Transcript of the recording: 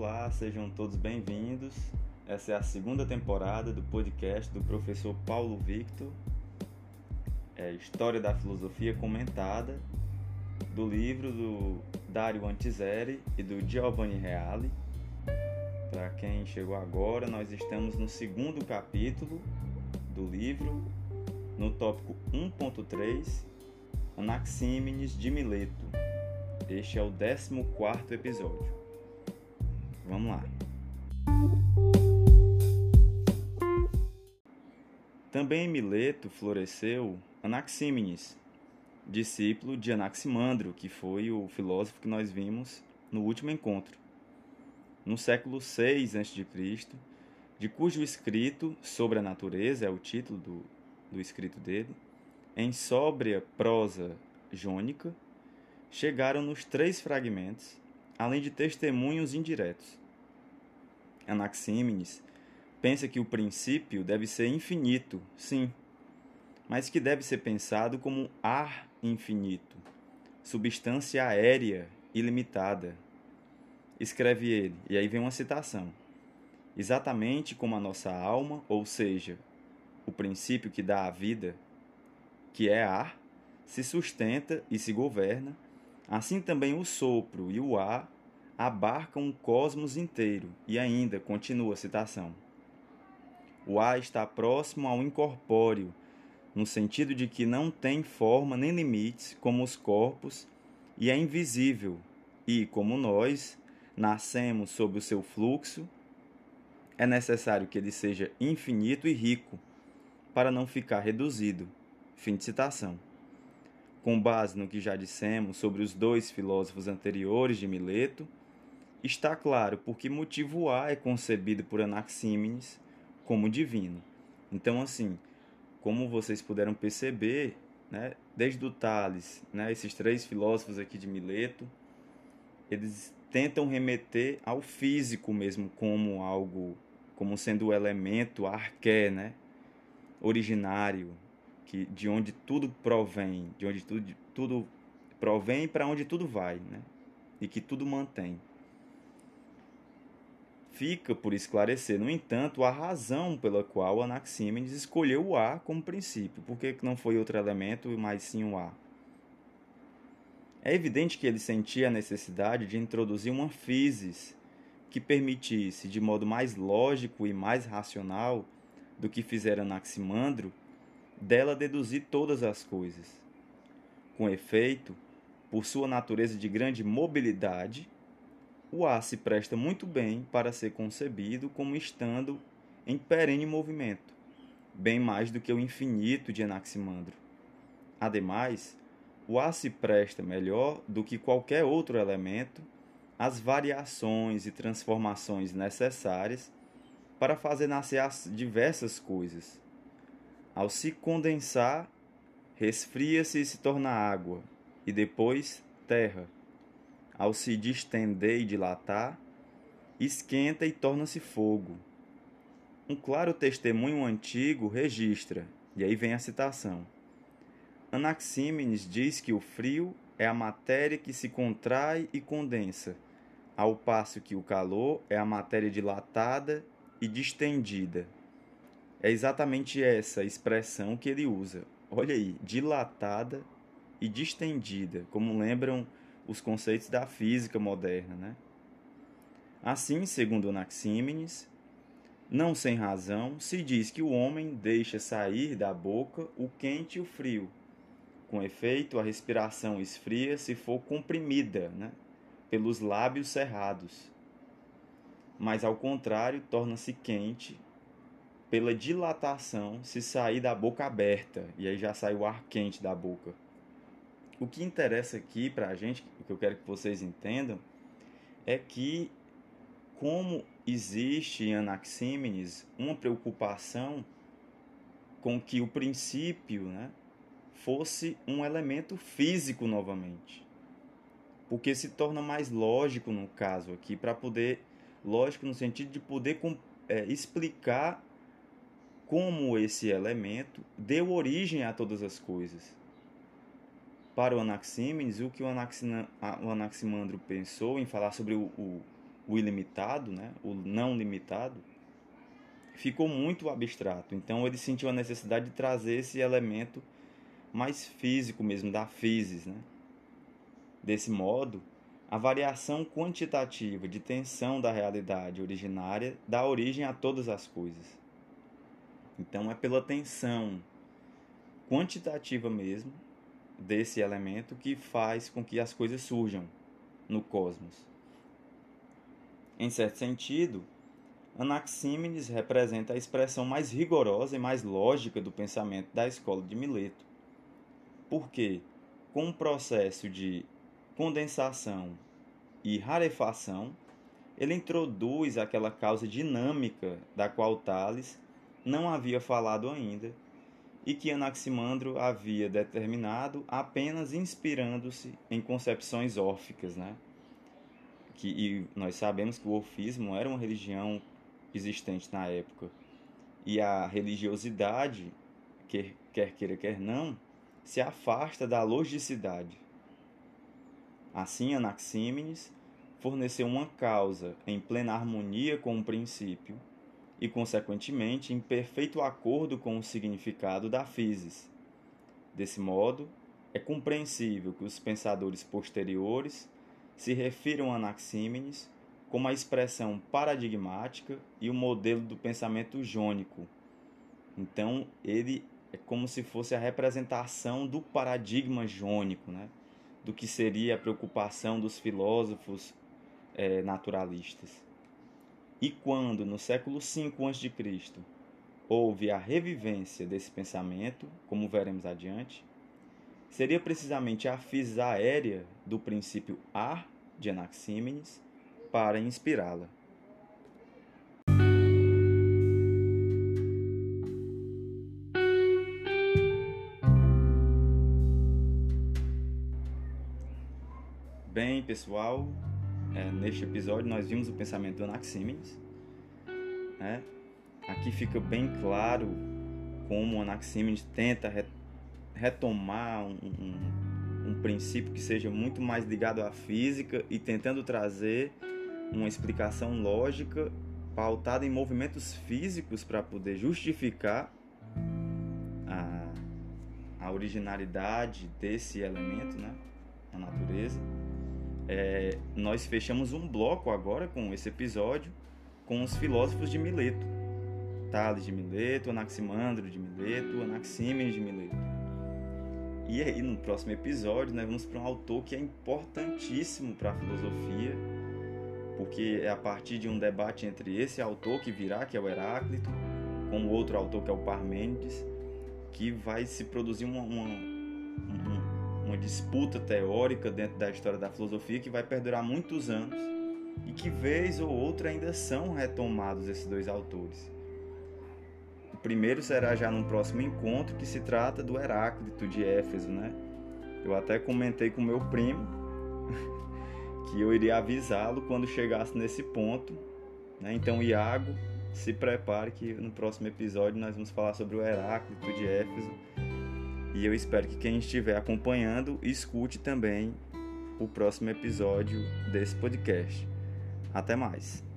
olá, sejam todos bem-vindos. Essa é a segunda temporada do podcast do professor Paulo Victor, é História da Filosofia Comentada, do livro do Dario Antiseri e do Giovanni Reale. Para quem chegou agora, nós estamos no segundo capítulo do livro, no tópico 1.3, Anaxímenes de Mileto. Este é o 14 episódio. Vamos lá. Também em Mileto floresceu Anaxímenes, discípulo de Anaximandro, que foi o filósofo que nós vimos no último encontro. No século 6 a.C., de cujo escrito sobre a natureza é o título do, do escrito dele, em sóbria prosa jônica, chegaram nos três fragmentos, além de testemunhos indiretos. Anaxímenes pensa que o princípio deve ser infinito, sim, mas que deve ser pensado como ar infinito, substância aérea ilimitada. Escreve ele, e aí vem uma citação. Exatamente como a nossa alma, ou seja, o princípio que dá a vida, que é ar, se sustenta e se governa, assim também o sopro e o ar abarcam o cosmos inteiro. E ainda, continua a citação. O ar está próximo ao incorpóreo, no sentido de que não tem forma nem limites, como os corpos, e é invisível, e, como nós, nascemos sob o seu fluxo, é necessário que ele seja infinito e rico, para não ficar reduzido. Fim de citação. Com base no que já dissemos sobre os dois filósofos anteriores de Mileto, Está claro por que motivo A é concebido por Anaxímenes como divino. Então, assim, como vocês puderam perceber, né, desde o Tales, né, esses três filósofos aqui de Mileto, eles tentam remeter ao físico mesmo como algo, como sendo o elemento arqué, né, originário, que de onde tudo provém, de onde tudo, tudo provém para onde tudo vai, né, e que tudo mantém fica por esclarecer, no entanto, a razão pela qual Anaxímenes escolheu o ar como princípio. Por que não foi outro elemento, mas sim o ar? É evidente que ele sentia a necessidade de introduzir uma physis que permitisse, de modo mais lógico e mais racional do que fizera Anaximandro, dela deduzir todas as coisas. Com efeito, por sua natureza de grande mobilidade, o ar se presta muito bem para ser concebido como estando em perene movimento, bem mais do que o infinito de Anaximandro. Ademais, o ar se presta melhor do que qualquer outro elemento às variações e transformações necessárias para fazer nascer as diversas coisas. Ao se condensar, resfria-se e se torna água, e depois terra ao se distender e dilatar, esquenta e torna-se fogo. Um claro testemunho antigo registra, e aí vem a citação. Anaxímenes diz que o frio é a matéria que se contrai e condensa, ao passo que o calor é a matéria dilatada e distendida. É exatamente essa expressão que ele usa. Olha aí, dilatada e distendida, como lembram os conceitos da física moderna. Né? Assim, segundo Anaxímenes, não sem razão, se diz que o homem deixa sair da boca o quente e o frio. Com efeito, a respiração esfria se for comprimida né, pelos lábios cerrados. Mas, ao contrário, torna-se quente pela dilatação se sair da boca aberta. E aí já sai o ar quente da boca. O que interessa aqui para a gente, o que eu quero que vocês entendam, é que como existe em Anaxímenes uma preocupação com que o princípio né, fosse um elemento físico novamente. Porque se torna mais lógico no caso aqui, para poder, lógico no sentido de poder é, explicar como esse elemento deu origem a todas as coisas para o Anaxímenes, o que o, Anaximandro pensou em falar sobre o, o, o ilimitado, né, o não limitado, ficou muito abstrato. Então ele sentiu a necessidade de trazer esse elemento mais físico mesmo, da physis. Né? Desse modo, a variação quantitativa de tensão da realidade originária dá origem a todas as coisas. Então é pela tensão quantitativa mesmo desse elemento que faz com que as coisas surjam no cosmos. Em certo sentido, Anaxímenes representa a expressão mais rigorosa e mais lógica do pensamento da escola de Mileto. Porque, com o processo de condensação e rarefação, ele introduz aquela causa dinâmica da qual Tales não havia falado ainda e que Anaximandro havia determinado apenas inspirando-se em concepções órficas, né? Que, e nós sabemos que o orfismo era uma religião existente na época. E a religiosidade, quer, quer queira, quer não, se afasta da logicidade. Assim, Anaxímenes forneceu uma causa em plena harmonia com o princípio e, consequentemente, em perfeito acordo com o significado da physis. Desse modo, é compreensível que os pensadores posteriores se refiram a Anaxímenes como a expressão paradigmática e o modelo do pensamento jônico. Então, ele é como se fosse a representação do paradigma jônico, né? do que seria a preocupação dos filósofos é, naturalistas. E quando, no século V a.C., houve a revivência desse pensamento, como veremos adiante, seria precisamente a physis aérea do princípio ar de Anaxímenes para inspirá-la. Bem, pessoal, é, neste episódio nós vimos o pensamento do Anaxímenes. Né? Aqui fica bem claro como o Anaxímenes tenta re retomar um, um, um, princípio que seja muito mais ligado à física e tentando trazer uma explicação lógica pautada em movimentos físicos para poder justificar a, a originalidade desse elemento, né? a natureza. É, nós fechamos um bloco agora com esse episódio com os filósofos de Mileto. Tales de Mileto, Anaximandro de Mileto, Anaxímenes de Mileto. E aí, no próximo episódio, nós vamos para um autor que é importantíssimo para a filosofia, porque é a partir de um debate entre esse autor que virá, que é o Heráclito, com outro autor que é o Parmênides, que vai se produzir uma, uma, uma disputa teórica dentro da história da filosofia que vai perdurar muitos anos e que vez ou outra ainda são retomados esses dois autores. O primeiro será já no próximo encontro que se trata do Heráclito de Éfeso, né? Eu até comentei com meu primo que eu iria avisá-lo quando chegasse nesse ponto, né? Então Iago, se prepare que no próximo episódio nós vamos falar sobre o Heráclito de Éfeso e eu espero que quem estiver acompanhando escute também o próximo episódio desse podcast. Até mais!